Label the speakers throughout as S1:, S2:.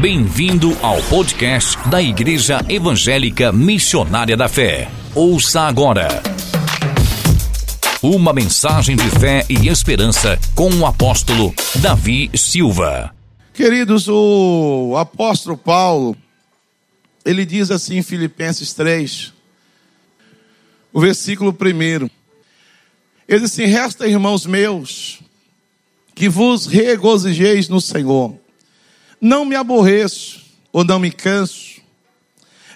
S1: Bem-vindo ao podcast da Igreja Evangélica Missionária da Fé. Ouça agora. Uma mensagem de fé e esperança com o apóstolo Davi Silva.
S2: Queridos, o apóstolo Paulo, ele diz assim em Filipenses 3, o versículo 1. Ele diz assim: Resta, irmãos meus, que vos regozijeis no Senhor. Não me aborreço ou não me canso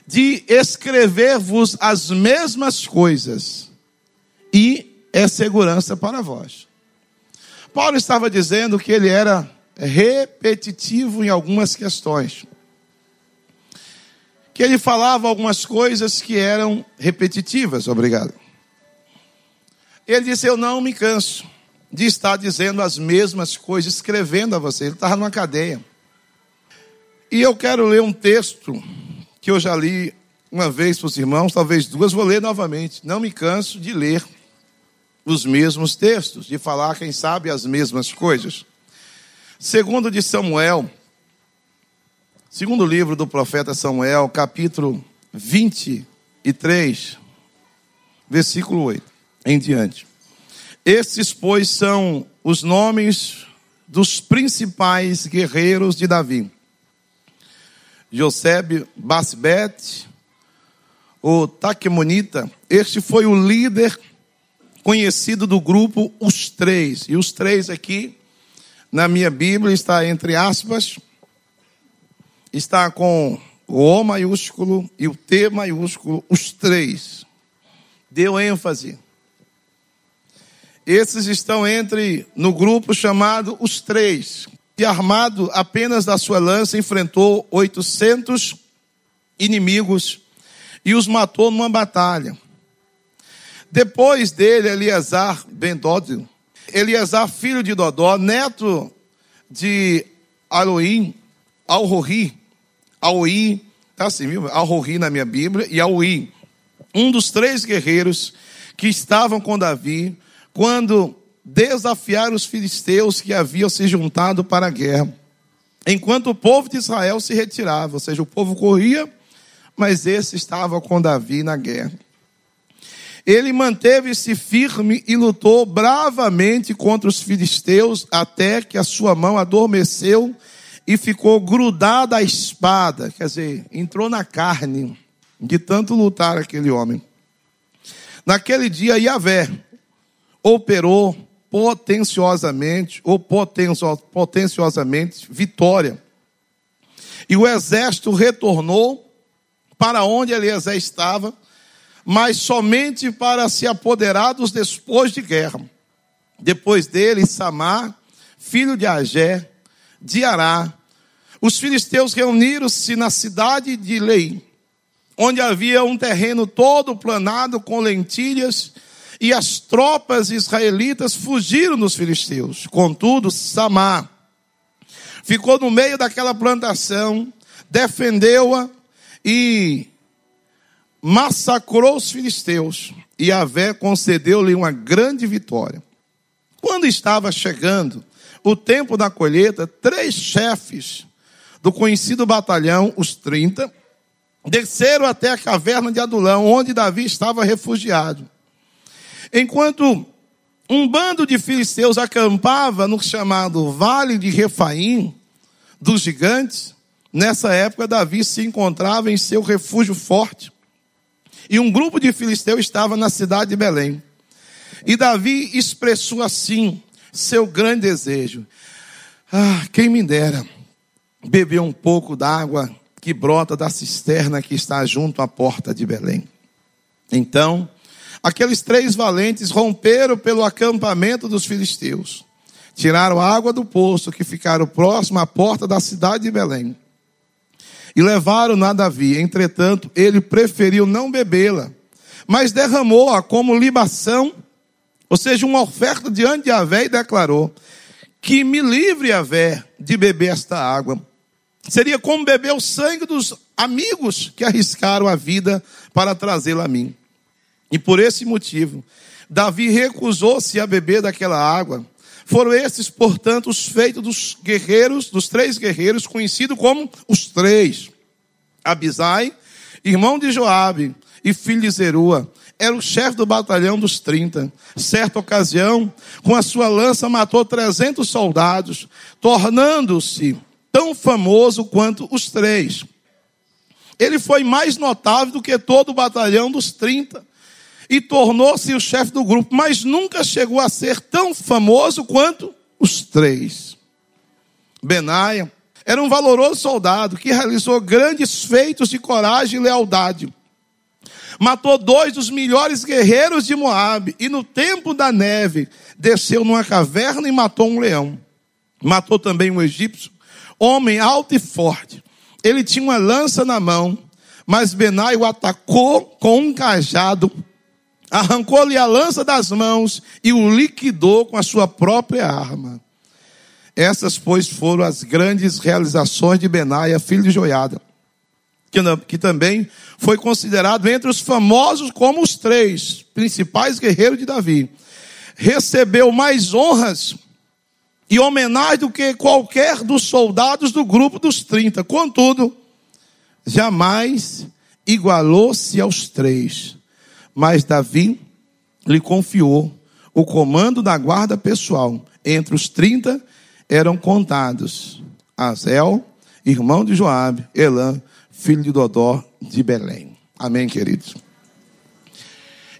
S2: de escrever-vos as mesmas coisas, e é segurança para vós. Paulo estava dizendo que ele era repetitivo em algumas questões. Que ele falava algumas coisas que eram repetitivas, obrigado. Ele disse: Eu não me canso de estar dizendo as mesmas coisas, escrevendo a você. Ele estava numa cadeia. E eu quero ler um texto que eu já li uma vez para os irmãos, talvez duas, vou ler novamente. Não me canso de ler os mesmos textos, de falar, quem sabe, as mesmas coisas. Segundo de Samuel, segundo livro do profeta Samuel, capítulo 23, versículo 8 em diante. Estes, pois, são os nomes dos principais guerreiros de Davi. Josebe Basbet, o Taquemonita, este foi o líder conhecido do grupo Os Três. E os três aqui, na minha Bíblia, está entre aspas, está com o O maiúsculo e o T maiúsculo, os três. Deu ênfase. Esses estão entre no grupo chamado os três, armado apenas da sua lança enfrentou 800 inimigos e os matou numa batalha. Depois dele, Eleazar ben Dodil, Eleazar filho de Dodó, neto de Aloim, Alrori, Aoi, tá assim, viu? Alrori na minha Bíblia, e Aoi, um dos três guerreiros que estavam com Davi, quando desafiaram os filisteus que haviam se juntado para a guerra. Enquanto o povo de Israel se retirava, ou seja, o povo corria, mas esse estava com Davi na guerra. Ele manteve-se firme e lutou bravamente contra os filisteus até que a sua mão adormeceu e ficou grudada à espada, quer dizer, entrou na carne de tanto lutar aquele homem. Naquele dia, Yahvé operou potenciosamente, ou potenciosamente, vitória. E o exército retornou para onde Eliezer estava, mas somente para se apoderar dos despojos de guerra. Depois dele, Samar, filho de Agé, de Ará, os filisteus reuniram-se na cidade de Lei, onde havia um terreno todo planado com lentilhas, e as tropas israelitas fugiram dos filisteus. Contudo, Samar ficou no meio daquela plantação, defendeu-a e massacrou os filisteus. E Avé concedeu-lhe uma grande vitória. Quando estava chegando o tempo da colheita, três chefes do conhecido batalhão, os 30, desceram até a caverna de Adulão, onde Davi estava refugiado. Enquanto um bando de filisteus acampava no chamado Vale de Refaim, dos gigantes, nessa época Davi se encontrava em seu refúgio forte. E um grupo de filisteus estava na cidade de Belém. E Davi expressou assim seu grande desejo: Ah, quem me dera beber um pouco da água que brota da cisterna que está junto à porta de Belém. Então, aqueles três valentes romperam pelo acampamento dos filisteus. Tiraram a água do poço que ficaram próximo à porta da cidade de Belém. E levaram-na a Davi. Entretanto, ele preferiu não bebê-la, mas derramou-a como libação, ou seja, uma oferta diante de Avé e declarou: Que me livre, Avé, de beber esta água. Seria como beber o sangue dos amigos que arriscaram a vida para trazê-la a mim. E por esse motivo, Davi recusou-se a beber daquela água, Foram estes, portanto, os feitos dos guerreiros, dos três guerreiros, conhecidos como os três. Abisai, irmão de Joabe e filho de Zerua, era o chefe do batalhão dos 30. Certa ocasião, com a sua lança matou 300 soldados, tornando-se tão famoso quanto os três. Ele foi mais notável do que todo o batalhão dos 30 e tornou-se o chefe do grupo, mas nunca chegou a ser tão famoso quanto os três. Benaia era um valoroso soldado que realizou grandes feitos de coragem e lealdade. Matou dois dos melhores guerreiros de Moabe e no tempo da neve desceu numa caverna e matou um leão. Matou também um egípcio, homem alto e forte. Ele tinha uma lança na mão, mas Benai o atacou com um cajado arrancou-lhe a lança das mãos e o liquidou com a sua própria arma. Essas, pois, foram as grandes realizações de Benaia, filho de Joiada, que, que também foi considerado entre os famosos como os três principais guerreiros de Davi. Recebeu mais honras e homenagem do que qualquer dos soldados do grupo dos 30. Contudo, jamais igualou-se aos três mas Davi lhe confiou o comando da guarda pessoal. Entre os 30 eram contados Azel, irmão de Joabe, Elã, filho de Dodó de Belém. Amém, queridos.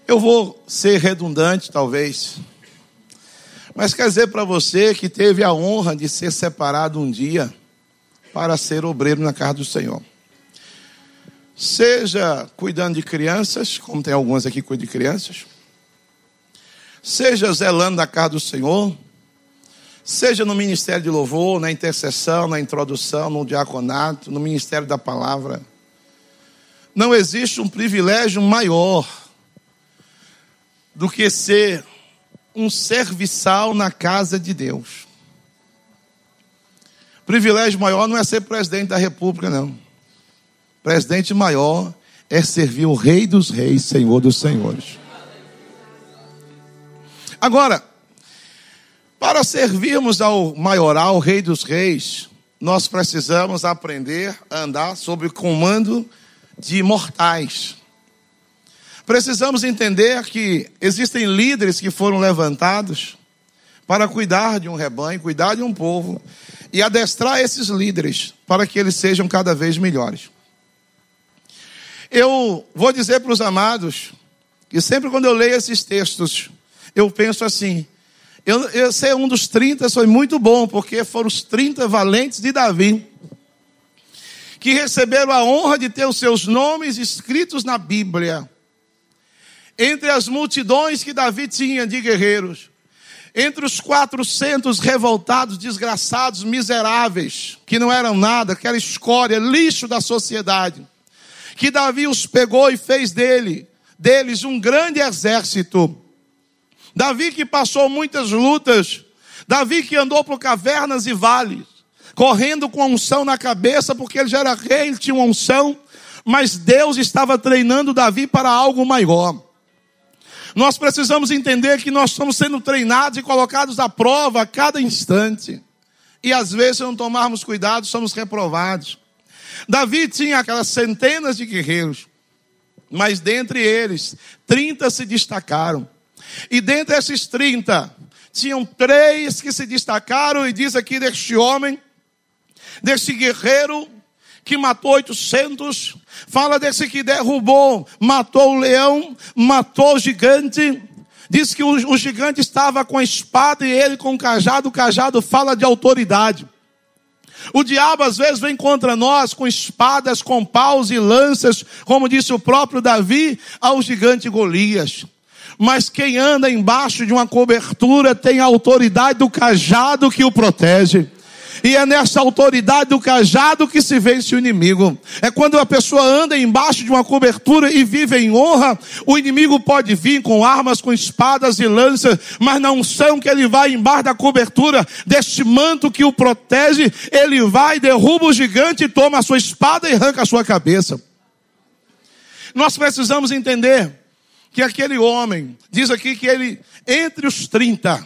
S2: Eu vou ser redundante, talvez, mas quer dizer para você que teve a honra de ser separado um dia para ser obreiro na casa do Senhor. Seja cuidando de crianças, como tem algumas aqui que cuidam de crianças. Seja zelando da casa do Senhor. Seja no ministério de louvor, na intercessão, na introdução, no diaconato, no ministério da palavra. Não existe um privilégio maior do que ser um serviçal na casa de Deus. Privilégio maior não é ser presidente da república, não. Presidente maior é servir o Rei dos Reis, Senhor dos Senhores. Agora, para servirmos ao maioral, Rei dos Reis, nós precisamos aprender a andar sob o comando de mortais. Precisamos entender que existem líderes que foram levantados para cuidar de um rebanho, cuidar de um povo e adestrar esses líderes para que eles sejam cada vez melhores. Eu vou dizer para os amados que sempre quando eu leio esses textos, eu penso assim: eu, eu ser um dos 30 foi muito bom, porque foram os 30 valentes de Davi que receberam a honra de ter os seus nomes escritos na Bíblia. Entre as multidões que Davi tinha de guerreiros, entre os 400 revoltados, desgraçados, miseráveis, que não eram nada, que era escória, lixo da sociedade que Davi os pegou e fez dele, deles um grande exército. Davi que passou muitas lutas, Davi que andou por cavernas e vales, correndo com a unção na cabeça, porque ele já era rei, ele tinha uma unção, mas Deus estava treinando Davi para algo maior. Nós precisamos entender que nós estamos sendo treinados e colocados à prova a cada instante. E às vezes, se não tomarmos cuidado, somos reprovados. Davi tinha aquelas centenas de guerreiros, mas dentre eles, 30 se destacaram. E dentre esses 30, tinham três que se destacaram, e diz aqui deste homem, desse guerreiro que matou 800, fala desse que derrubou, matou o leão, matou o gigante. Diz que o, o gigante estava com a espada e ele com o cajado, o cajado fala de autoridade. O diabo às vezes vem contra nós com espadas, com paus e lanças, como disse o próprio Davi ao gigante Golias. Mas quem anda embaixo de uma cobertura tem a autoridade do cajado que o protege. E é nessa autoridade do cajado que se vence o inimigo. É quando a pessoa anda embaixo de uma cobertura e vive em honra, o inimigo pode vir com armas, com espadas e lanças, mas na unção que ele vai embaixo da cobertura, deste manto que o protege, ele vai, derruba o gigante, toma a sua espada e arranca a sua cabeça. Nós precisamos entender que aquele homem, diz aqui que ele, entre os 30,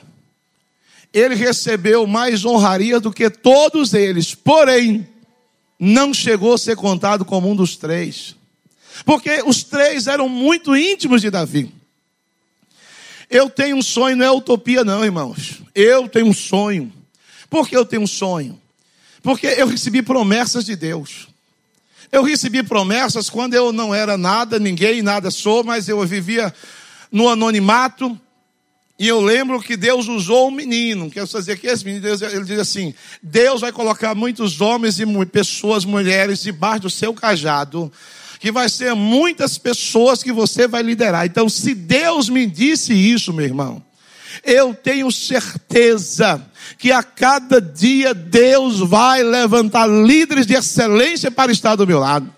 S2: ele recebeu mais honraria do que todos eles, porém, não chegou a ser contado como um dos três, porque os três eram muito íntimos de Davi. Eu tenho um sonho, não é utopia, não, irmãos. Eu tenho um sonho. Por que eu tenho um sonho? Porque eu recebi promessas de Deus. Eu recebi promessas quando eu não era nada, ninguém, nada sou, mas eu vivia no anonimato, e eu lembro que Deus usou um menino, quero dizer que esse menino, Deus, ele diz assim: Deus vai colocar muitos homens e pessoas, mulheres, debaixo do seu cajado, que vai ser muitas pessoas que você vai liderar. Então, se Deus me disse isso, meu irmão, eu tenho certeza que a cada dia Deus vai levantar líderes de excelência para estar do meu lado.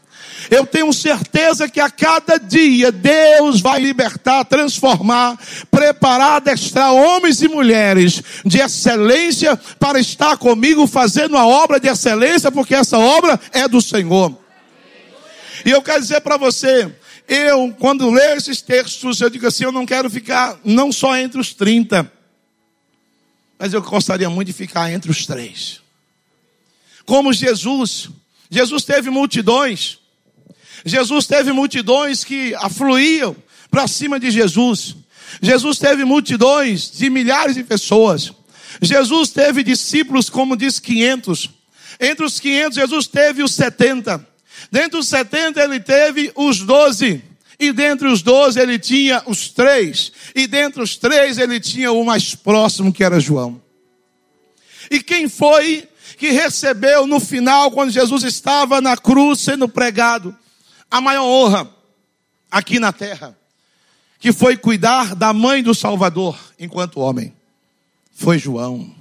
S2: Eu tenho certeza que a cada dia Deus vai libertar, transformar, preparar, adestrar homens e mulheres de excelência para estar comigo fazendo a obra de excelência, porque essa obra é do Senhor. E eu quero dizer para você, eu, quando leio esses textos, eu digo assim: eu não quero ficar não só entre os 30, mas eu gostaria muito de ficar entre os três. Como Jesus, Jesus teve multidões, Jesus teve multidões que afluíam para cima de Jesus. Jesus teve multidões de milhares de pessoas. Jesus teve discípulos, como diz 500. Entre os 500, Jesus teve os 70. Dentre os 70, ele teve os 12. E dentre os 12, ele tinha os três. E dentre os três, ele tinha o mais próximo, que era João. E quem foi que recebeu no final, quando Jesus estava na cruz sendo pregado? A maior honra aqui na terra, que foi cuidar da mãe do Salvador enquanto homem, foi João.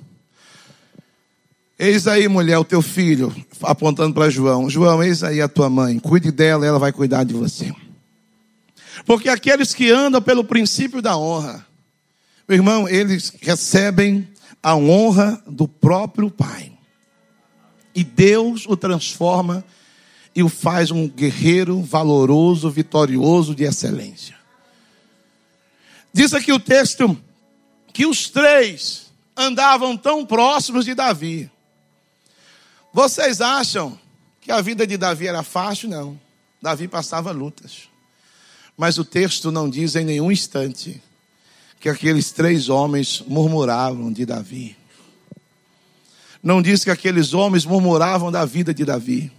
S2: Eis aí, mulher, o teu filho, apontando para João: João, eis aí a tua mãe, cuide dela, ela vai cuidar de você. Porque aqueles que andam pelo princípio da honra, meu irmão, eles recebem a honra do próprio Pai. E Deus o transforma e o faz um guerreiro valoroso, vitorioso, de excelência. Diz aqui o texto que os três andavam tão próximos de Davi. Vocês acham que a vida de Davi era fácil? Não. Davi passava lutas. Mas o texto não diz em nenhum instante que aqueles três homens murmuravam de Davi. Não diz que aqueles homens murmuravam da vida de Davi.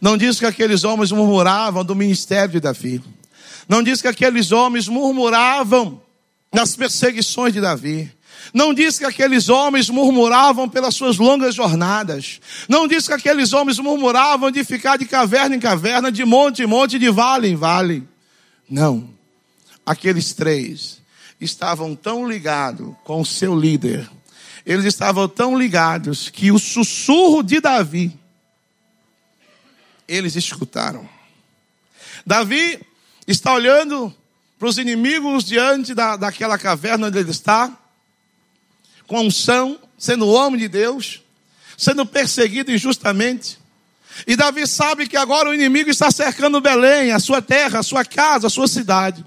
S2: Não diz que aqueles homens murmuravam do ministério de Davi. Não diz que aqueles homens murmuravam nas perseguições de Davi. Não diz que aqueles homens murmuravam pelas suas longas jornadas. Não diz que aqueles homens murmuravam de ficar de caverna em caverna, de monte em monte, de vale em vale. Não. Aqueles três estavam tão ligados com o seu líder. Eles estavam tão ligados que o sussurro de Davi eles escutaram. Davi está olhando para os inimigos diante da, daquela caverna onde ele está, com unção, sendo homem de Deus, sendo perseguido injustamente. E Davi sabe que agora o inimigo está cercando Belém, a sua terra, a sua casa, a sua cidade.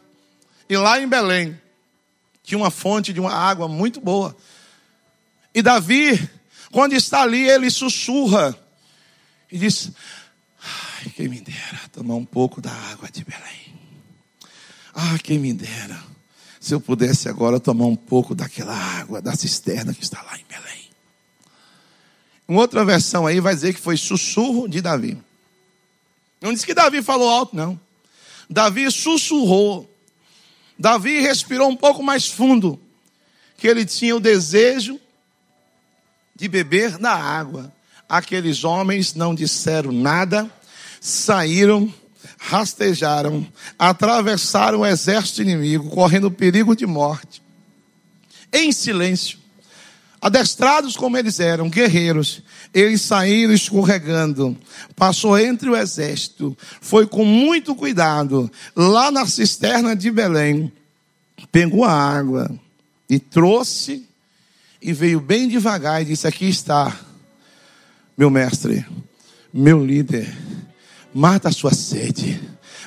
S2: E lá em Belém, tinha uma fonte de uma água muito boa. E Davi, quando está ali, ele sussurra e diz: Ai, quem me dera tomar um pouco da água de Belém. Ah, quem me dera se eu pudesse agora tomar um pouco daquela água da cisterna que está lá em Belém. Uma outra versão aí vai dizer que foi sussurro de Davi. Não diz que Davi falou alto, não. Davi sussurrou. Davi respirou um pouco mais fundo. Que ele tinha o desejo de beber da água. Aqueles homens não disseram nada, saíram, rastejaram, atravessaram o exército inimigo, correndo perigo de morte, em silêncio. Adestrados como eles eram, guerreiros, eles saíram escorregando, passou entre o exército, foi com muito cuidado, lá na cisterna de Belém, pegou a água e trouxe, e veio bem devagar e disse: Aqui está, meu mestre, meu líder, mata a sua sede.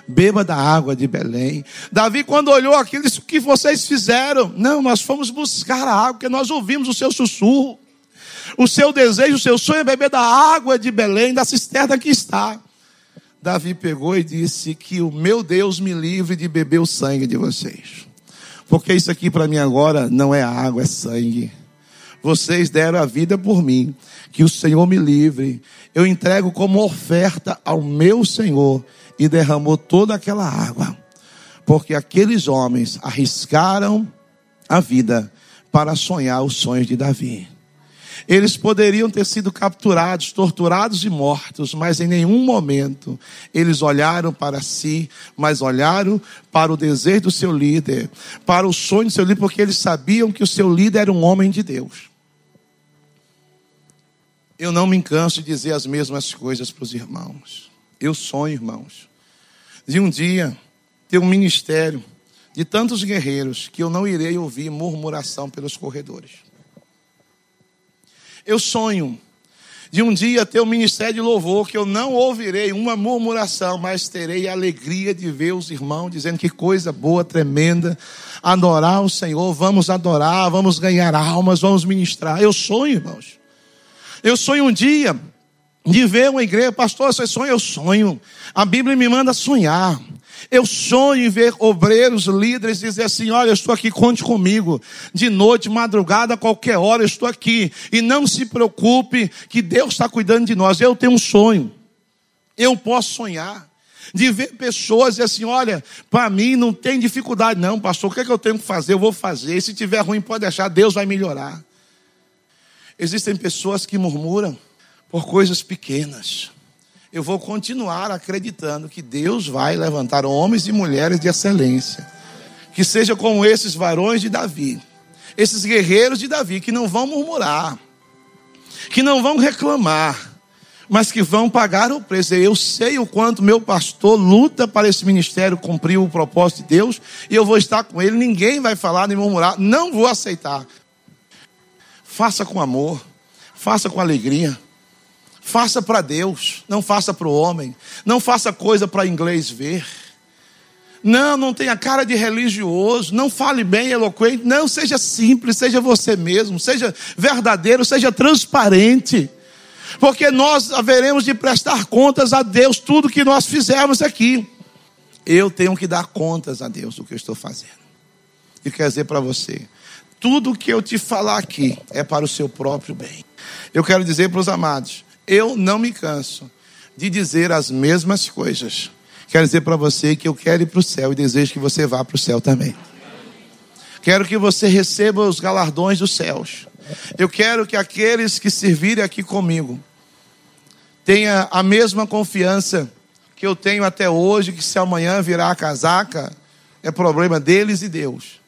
S2: Beba da água de Belém. Davi, quando olhou aquilo, disse: O que vocês fizeram? Não, nós fomos buscar a água, porque nós ouvimos o seu sussurro. O seu desejo, o seu sonho é beber da água de Belém, da cisterna que está. Davi pegou e disse: Que o meu Deus me livre de beber o sangue de vocês. Porque isso aqui para mim agora não é água, é sangue. Vocês deram a vida por mim. Que o Senhor me livre. Eu entrego como oferta ao meu Senhor. E derramou toda aquela água. Porque aqueles homens arriscaram a vida para sonhar os sonhos de Davi. Eles poderiam ter sido capturados, torturados e mortos, mas em nenhum momento eles olharam para si, mas olharam para o desejo do seu líder, para o sonho do seu líder, porque eles sabiam que o seu líder era um homem de Deus. Eu não me canso de dizer as mesmas coisas para os irmãos. Eu sonho, irmãos, de um dia ter um ministério de tantos guerreiros que eu não irei ouvir murmuração pelos corredores. Eu sonho de um dia ter um ministério de louvor que eu não ouvirei uma murmuração, mas terei a alegria de ver os irmãos dizendo que coisa boa, tremenda, adorar o Senhor, vamos adorar, vamos ganhar almas, vamos ministrar. Eu sonho, irmãos. Eu sonho um dia de ver uma igreja, pastor, você sonha? Eu sonho. A Bíblia me manda sonhar. Eu sonho em ver obreiros, líderes dizer assim: olha, eu estou aqui, conte comigo. De noite, madrugada, qualquer hora, eu estou aqui. E não se preocupe que Deus está cuidando de nós. Eu tenho um sonho. Eu posso sonhar. De ver pessoas e assim, olha, para mim não tem dificuldade, não, pastor. O que, é que eu tenho que fazer? Eu vou fazer. E se tiver ruim, pode deixar, Deus vai melhorar. Existem pessoas que murmuram por coisas pequenas eu vou continuar acreditando que Deus vai levantar homens e mulheres de excelência, que seja como esses varões de Davi, esses guerreiros de Davi, que não vão murmurar, que não vão reclamar, mas que vão pagar o preço. Eu sei o quanto meu pastor luta para esse ministério cumprir o propósito de Deus, e eu vou estar com ele. Ninguém vai falar nem murmurar, não vou aceitar. Faça com amor, faça com alegria. Faça para Deus, não faça para o homem. Não faça coisa para inglês ver. Não, não tenha cara de religioso. Não fale bem, eloquente. Não, seja simples, seja você mesmo. Seja verdadeiro, seja transparente. Porque nós haveremos de prestar contas a Deus tudo que nós fizermos aqui. Eu tenho que dar contas a Deus do que eu estou fazendo. E quero dizer para você: tudo que eu te falar aqui é para o seu próprio bem. Eu quero dizer para os amados eu não me canso de dizer as mesmas coisas. Quero dizer para você que eu quero ir para o céu e desejo que você vá para o céu também. Quero que você receba os galardões dos céus. Eu quero que aqueles que servirem aqui comigo tenham a mesma confiança que eu tenho até hoje, que se amanhã virar a casaca, é problema deles e Deus.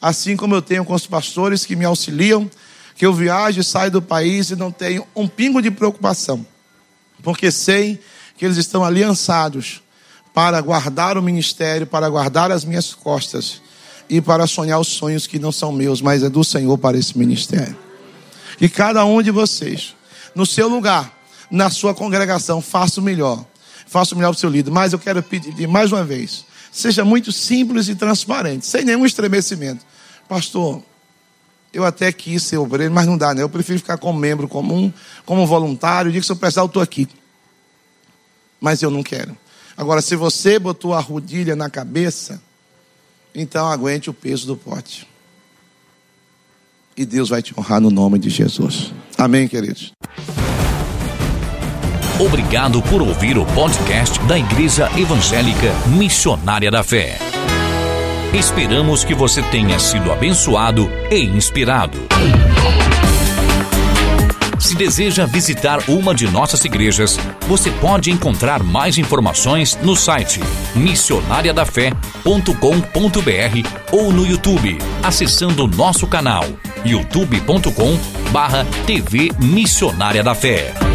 S2: Assim como eu tenho com os pastores que me auxiliam, que eu viajo e saio do país e não tenho um pingo de preocupação, porque sei que eles estão aliançados para guardar o ministério, para guardar as minhas costas e para sonhar os sonhos que não são meus, mas é do Senhor para esse ministério. Que cada um de vocês, no seu lugar, na sua congregação, faça o melhor. Faça o melhor para o seu líder. Mas eu quero pedir mais uma vez: seja muito simples e transparente, sem nenhum estremecimento. Pastor, eu até quis ser obreiro, mas não dá, né? Eu prefiro ficar como membro comum, como voluntário. Digo que se eu precisar, eu estou aqui. Mas eu não quero. Agora, se você botou a rodilha na cabeça, então aguente o peso do pote. E Deus vai te honrar no nome de Jesus. Amém, queridos.
S1: Obrigado por ouvir o podcast da Igreja Evangélica Missionária da Fé. Esperamos que você tenha sido abençoado e inspirado. Se deseja visitar uma de nossas igrejas, você pode encontrar mais informações no site missionariadafé.com.br ou no YouTube, acessando nosso canal youtube.com/tv Missionária da Fé.